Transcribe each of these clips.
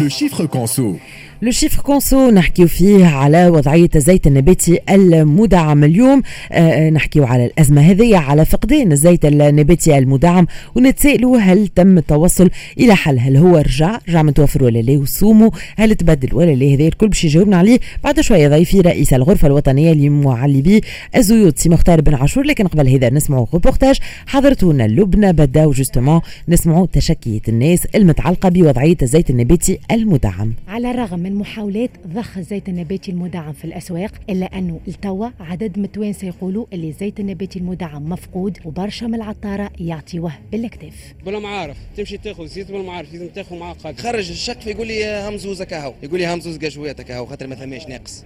le chiffre conso le chiffre conso نحكيو فيه على وضعية الزيت النباتي المدعم اليوم. آه نحكيو على الأزمة هذه على فقدان الزيت النباتي المدعم ونتسائلوا هل تم التوصل إلى حل هل هو رجع؟ رجع متوفر ولا لا؟ وسومه هل تبدل ولا لا؟ هذا الكل باش يجاوبنا عليه بعد شوية ضيفي رئيس الغرفة الوطنية لمعلبي الزيوت سي مختار بن عاشور. لكن قبل هذا نسمعوا ريبورتاج حضرتونا لبنى بداو justement نسمعوا تشكية الناس المتعلقة بوضعية الزيت النباتي المدعم. على الرغم من محاولات ضخ الزيت النباتي المدعم في الأسواق إلا أنه التوا عدد من التوانسة يقولوا اللي الزيت النباتي المدعم مفقود وبرشا من العطارة يعطيوه بالكتاف بلا معارف تمشي تاخذ زيت بلا معارف لازم تاخذ قد خرج الشق يقول لي همزوزه كهو يقول لي همزوز قشويته كهو خاطر ما ثماش ناقص.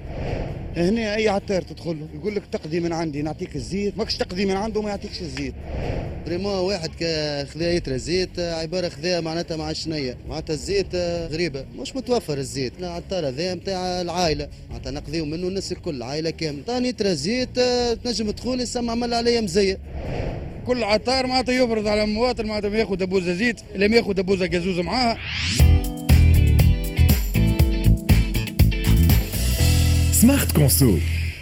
هنا أي عطار تدخل له يقول لك تقضي من عندي نعطيك الزيت. ماكش تقضي من عنده ما يعطيكش الزيت. vraiment واحد خذا litre زيت عبارة خذا معناتها مع الشنيه معناتها الزيت غريبة. مش متوفر الزيت. العطار هذا نتاع العائلة. معناتها نقضيو منه الناس الكل عائلة كاملة. ثاني litre زيت تنجم تدخل يسمى عمل عليا مزية. كل عطار معناتها يفرض على المواطن معناتها ما ياخذ دبوزه زيت لم ياخذ دبوزه جازوزه معاها. smart conso.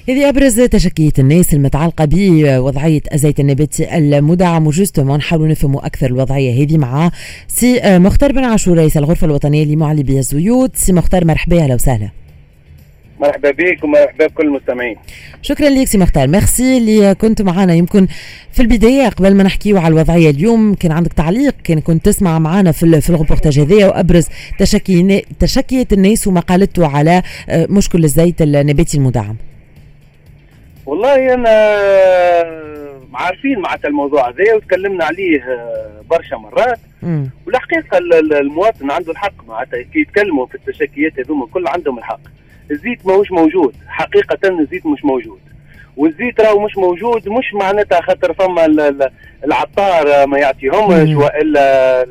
هذه أبرز تشكية الناس المتعلقة بوضعية الزيت النباتي المدعم و justement نحاولوا نفهموا أكثر الوضعية هذه مع سي مختار بن عاشور رئيس الغرفة الوطنية لمعلبي الزيوت سي مختار مرحبا أهلا وسهلا. مرحبا بك ومرحبا بكل المستمعين. شكرا لك سي مختار. ميرسي اللي كنت معنا يمكن في البداية قبل ما نحكيو على الوضعية اليوم كان عندك تعليق كان كنت تسمع معنا في في الروبورتاج هذايا وأبرز تشكي تشكية الناس وما قالته على مشكل الزيت النباتي المدعم. والله أنا عارفين معناتها الموضوع هذا وتكلمنا عليه برشا مرات. مم. والحقيقة المواطن عنده الحق معناتها كي يتكلموا في التشكيات هذوما كل عندهم الحق. الزيت ماهوش موجود. حقيقة الزيت مش موجود. والزيت راهو مش موجود مش معناتها خاطر فما العطار ما يعطيهمش وإلا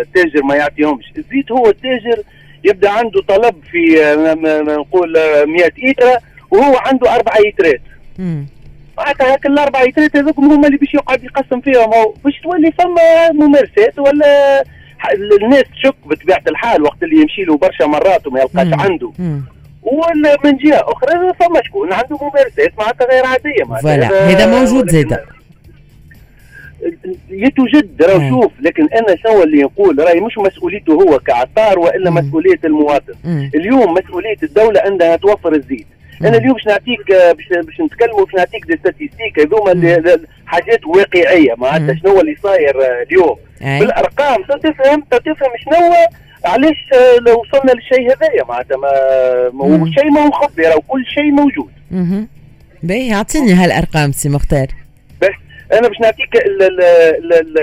التاجر ما يعطيهمش. الزيت هو التاجر يبدأ عنده طلب في نقول 100 ايترا وهو عنده أربع ايترات معناتها هاك الأربع ايترات هذوك هما اللي باش يقعد يقسم فيهم. هو باش تولي فما ممارسات ولا الناس تشك بطبيعة الحال وقت اللي يمشي له برشا مرات وما يلقاش عنده. من جهة أخرى فما شكون عنده ممارسات معناتها غير عاديه معناتها هذا موجود زيد يتوجد راه شوف لكن أنا شنو اللي نقول راهي مش مسؤوليته هو كعطار وإلا مم. مسؤولية المواطن. مم. اليوم مسؤولية الدولة انها توفر الزيت. مم. أنا اليوم باش نعطيك باش باش نتكلموا باش نعطيك دي ستاتيستيك هذوما حاجات واقعية. معناتها شنو اللي صاير اليوم؟ أي. بالأرقام تفهم تفهم شنو علاش لو وصلنا للشيء هذايا معناتها ما هو شيء ما هو مخبي راه كل شيء موجود. أها باهي اعطيني هالأرقام سي مختار. بس أنا باش نعطيك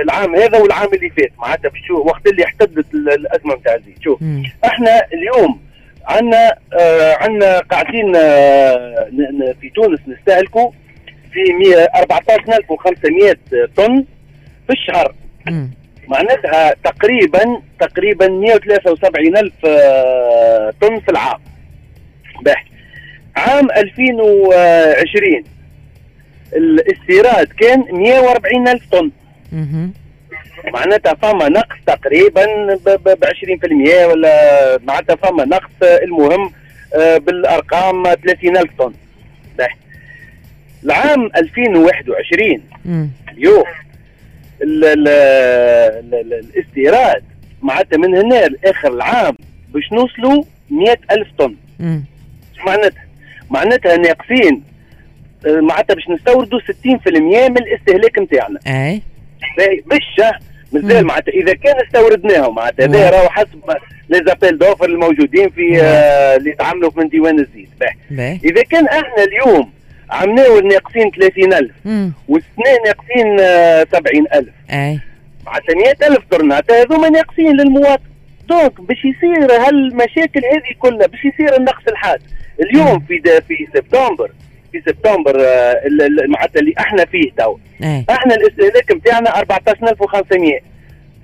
العام هذا والعام اللي فات معناتها باش وقت اللي احتدت الأزمة نتاع الزيت شوف. إحنا اليوم عندنا آه عندنا قاعدين آه في تونس نستهلكوا في 14500 طن في الشهر. مم. معناتها تقريبا تقريبا 173 ألف طن في العام. باهي عام 2020 الاستيراد كان 140 ألف طن. معناتها فما نقص تقريبا ب 20% ولا معناتها فما نقص المهم بالأرقام 30 ألف طن. العام 2021 مم. اليوم ال ال ال ال الاستيراد معناتها من هنا لآخر العام باش نوصلوا 100 ألف طن. معناتها؟ معناتها ناقصين معناتها باش نستوردوا 60% من الاستهلاك نتاعنا. أي. باش مازال معناتها. إذا كان استوردناهم معناتها هذا راهو حسب لي زابيل دوفر الموجودين في آه اللي يتعاملوا من ديوان الزيت. إذا كان إحنا اليوم عملناه ناقصين 30000 والسنة ناقصين 70000 أي. معناتها 100000 طرنات هذوما ناقصين للمواطن. donc باش يصير هالمشاكل هذه كلها باش يصير النقص الحاد. اليوم في في سبتمبر في سبتمبر معناتها اللي إحنا فيه تو إحنا الاستهلاك نتاعنا 14500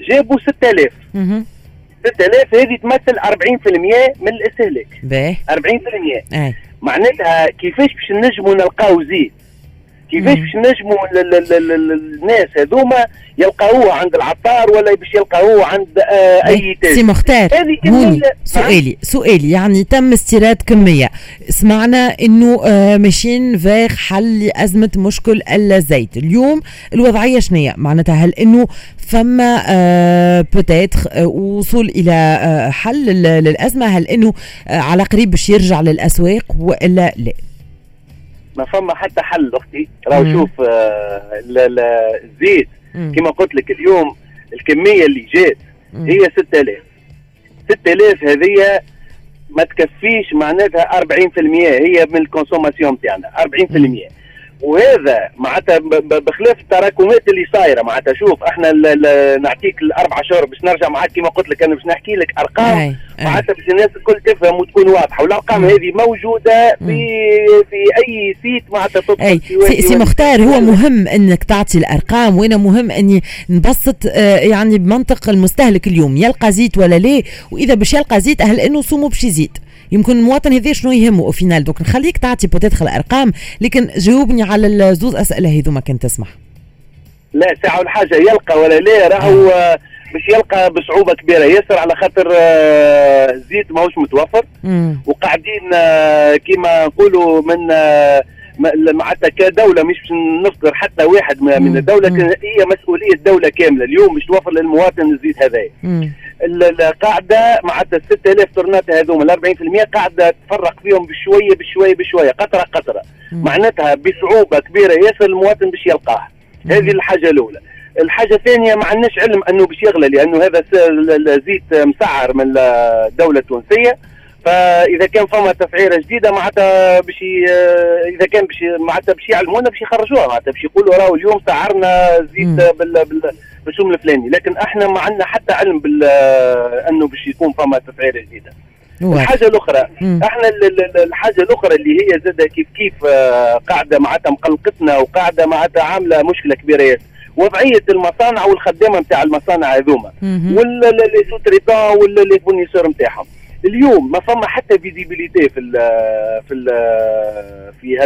جابوا 6000 مهم. 6000 هذه تمثل 40% من الاستهلاك. باهي. 40% أي. معناتها كيفاش باش نجموا نلقاو زيت؟ كيفاش باش نجموا ال- ال- ال- ال- الناس هذوما يلقاوه عند العطار ولا باش يلقاوه عند آه أي سي تاجر مختار هذه هوني كمية- سؤالي سؤالي يعني تم استيراد كمية. سمعنا إنه آه، ماشيين فيغ حل لأزمة مشكل الزيت. اليوم الوضعية شنية معناتها هل إنه فما آه peut-être آه وصول إلى آه حل لل- للأزمة؟ هل إنه آه على قريب باش يرجع للأسواق ولا لا؟ ما فما حتى حل أختي راهو. شوف آه ال- ال- الزيت مم. كما قلت لك اليوم الكمية اللي جات. هي 6000 6000 هذه ما تكفيش معناتها 40% هي من ال consommation تاعنا 40% وهذا معناتها بخلاف التراكمات اللي صايرة معناتها شوف إحنا نعطيك الأربع شهور باش نرجع معاك كما قلت لك أنا باش نحكي لك أرقام. معناتها باش الناس الكل تفهم وتكون واضحة والأرقام. هذه موجودة في في أي site معناتها أي سي, سي. مختار هو مهم إنك تعطي الأرقام وأنا مهم إني نبسط آه، يعني بمنطق المستهلك اليوم يلقى زيت ولا لا وإذا باش يلقى زيت هل إنه سومه باش يزيد يمكن المواطن هذا شنو يهمه au final donc نخليك تعطي peut-être الأرقام لكن جاوبني على الزوز أسئلة هذوما كان تسمح. لا ساعة الحاجة يلقى ولا لا راهو آه، باش يلقى بصعوبة كبيرة. ياسر على خاطر آه، الزيت ماهوش متوفر. مم. وقاعدين آه، كيما نقولوا من آه، معناتها كدولة مش باش نصدر حتى واحد من. كان هي مسؤولية دولة كاملة. اليوم باش توفر للمواطن الزيت هذايا. مم. ال- القاعدة معناتها 6000 طرنات هذوما ال 40% قاعدة تفرق فيهم بشوية بشوية قطرة قطرة. مم. معناتها بصعوبة كبيرة ياسر المواطن باش يلقاه. هذه الحاجة الأولى. الحاجة الثانية ما عندناش علم أنه باش يغلى لأنه هذا الزيت مسعر من الدولة التونسية. فإذا كان فما تسعيرة جديدة معناتها باش إذا كان باش معناتها باش يعلمونا باش يخرجوها معناتها باش يقولوا راهو اليوم سعرنا. زيت بال بال الفلاني لكن إحنا ما عندنا حتى علم بال أنه باش يكون فما تسعيره جديدة واضح. الحاجة الأخرى مم. إحنا ال- ال- الحاجة الأخرى اللي هي زادة كيف كيف آه، قاعدة معناتها مقلقتنا وقاعدة معناتها عاملة مشكلة كبيرة ياسر وضعية المصانع والخدامة نتاع المصانع هذوما مهم. ولا les sous-traitants ولا les fournisseurs نتاعهم اليوم ما فما حتى visibilité في ال في ال في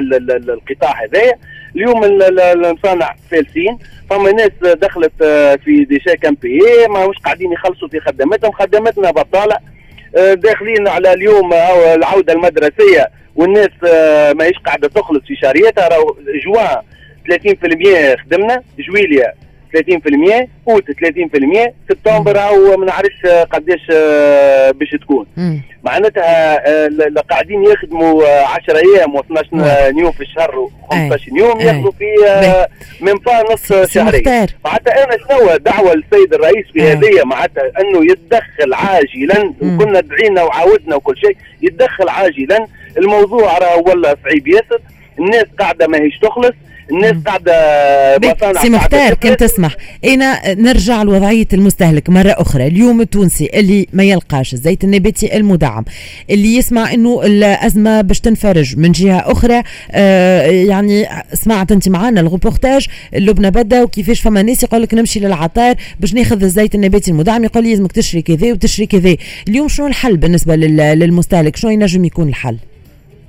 القطاع هذايا. اليوم ال- ال- المصانع فالسين فما ناس دخلت في des chèques impayés ماهوش قاعدين يخلصوا في خدماتهم خدماتنا بطالة. آه، داخلين على اليوم آه، العودة المدرسية والناس آه، ماهيش قاعدة تخلص في شهريتها راهو جوان 30% خدمنا جويليا 30% أوت 30% سبتمبر راهو ما نعرفش آه، قداش آه، باش تكون. معناتها آه، قاعدين يخدموا آه، 10 أيام و12 نعم. يوم في الشهر أي. و15 يوم. ياخذوا في من نص شهرين معناتها أنا شنو دعوة للسيد الرئيس في. هذه معناتها أنه يتدخل عاجلا. وكنا دعينا وعاودنا وكل شيء يتدخل عاجلا الموضوع راه والله صعيب ياسر الناس قاعدة ماهيش تخلص الناس. قاعدة مصانع سي مختار كان. تسمح؟ إنا نرجع لوضعية المستهلك مرة أخرى. اليوم التونسي اللي ما يلقاش الزيت النباتي المدعم اللي يسمع إنه الأزمة باش تنفرج من جهة أخرى آه يعني سمعت أنت معنا الروبورتاج اللبنه بدا وكيفاش فما ناس يقول لك نمشي للعطار باش ناخذ الزيت النباتي المدعم يقول لي لازمك تشري كذا وتشري كذا. اليوم شنو الحل بالنسبة لل- للمستهلك؟ شنو ينجم يكون الحل؟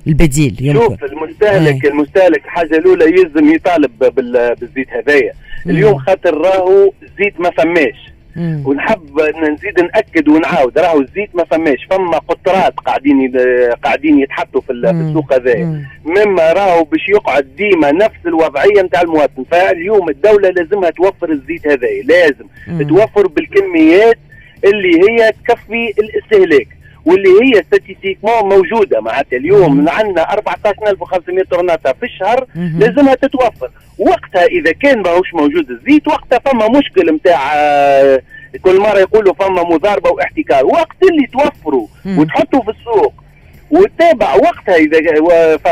البديل يمكن شوف المستهلك أي. المستهلك الحاجة الأولى يلزم يطالب بال- بالزيت هذايا. اليوم خاطر راهو زيت ما فماش مم. ونحب نزيد نأكد ونعاود راهو الزيت ما فماش فما قطرات قاعدين قاعدين يتحطوا في. السوق هذايا مم. مما راهو باش يقعد ديما نفس الوضعية نتاع المواطن فاليوم الدولة لازمها توفر الزيت هذايا لازم مم. توفر بالكميات اللي هي تكفي الاستهلاك واللي هي ستاتيستيكمون موجودة معناتها اليوم. عندنا 14500 طرناطه في الشهر. لازمها تتوفر وقتها إذا كان ماهوش موجود الزيت وقتها فما مشكل نتاع آه، كل مرة يقولوا فما مضاربة واحتكار وقت اللي توفروا. وتحطوا في السوق وتتابع وقتها إذا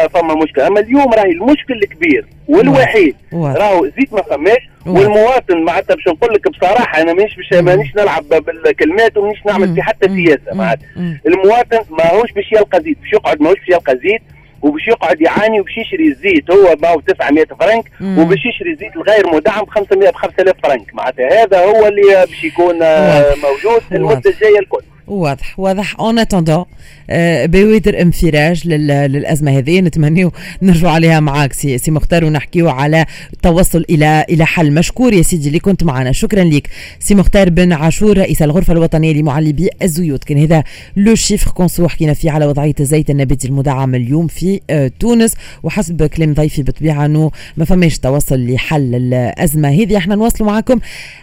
فما مشكلة أما اليوم راهي المشكل الكبير والوحيد. راهو زيت ما فماش. والمواطن معناتها باش نقول لك بصراحة أنا مانيش باش. مانيش نلعب بالكلمات ومانيش نعمل في حتى. سياسة. معناتها. المواطن ماهوش باش يلقى زيت باش يقعد ماهوش باش يلقى زيت وباش يقعد يعاني وباش يشري الزيت هو ما هو 900 فرنك. وباش يشري زيت الغير مدعم ب 500 ب 5000 فرنك معناتها هذا هو اللي باش يكون. موجود. المده الجايه الكل واضح واضح. en attendant بوادر انفراج للأزمة هذه. نتمنيو نرجعوا عليها معاك سي, سي مختار ونحكيو على التوصل إلى إلى حل مشكور. يا سيدي اللي كنت معنا. شكرا لك سي مختار بن عاشور رئيس الغرفة الوطنية لمعلبي الزيوت. كان هذا le chiffre conso حكينا فيه على وضعية الزيت النباتي المدعم اليوم في آه، تونس. وحسب كلام ضيفي بالطبيعه انه ما فماش توصل لحل الأزمة هذه. إحنا نواصلوا معكم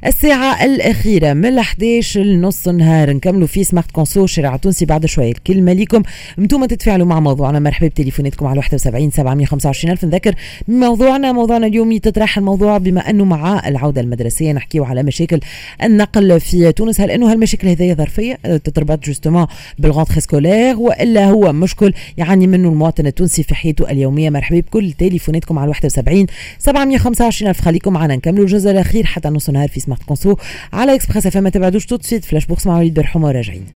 الساعة الأخيرة من 11 لنص النهار نكملوا في Smart Conso شارع تونسي بعد شوية. الكلمة ليكم. أنتم تتفاعلوا مع موضوعنا. مرحبا بتليفوناتكم على 71 725 ألف. نذكر موضوعنا. موضوعنا اليوم يتطرح الموضوع بما أنه مع العودة المدرسية. نحكيو على مشاكل النقل في تونس. هل أنه هالمشاكل هذه ظرفية؟ تتربط justement بال rentrée scolaire وإلا هو مشكل يعاني منه المواطن التونسي في حياته اليومية. مرحبا بكل تليفوناتكم على 71 725 ألف. خليكم معنا. نكملوا الجزء الأخير حتى نص نهار في Smart Conso على Express FM ما تبعدوش. توت flash box مع وليد برحوم وراجعين.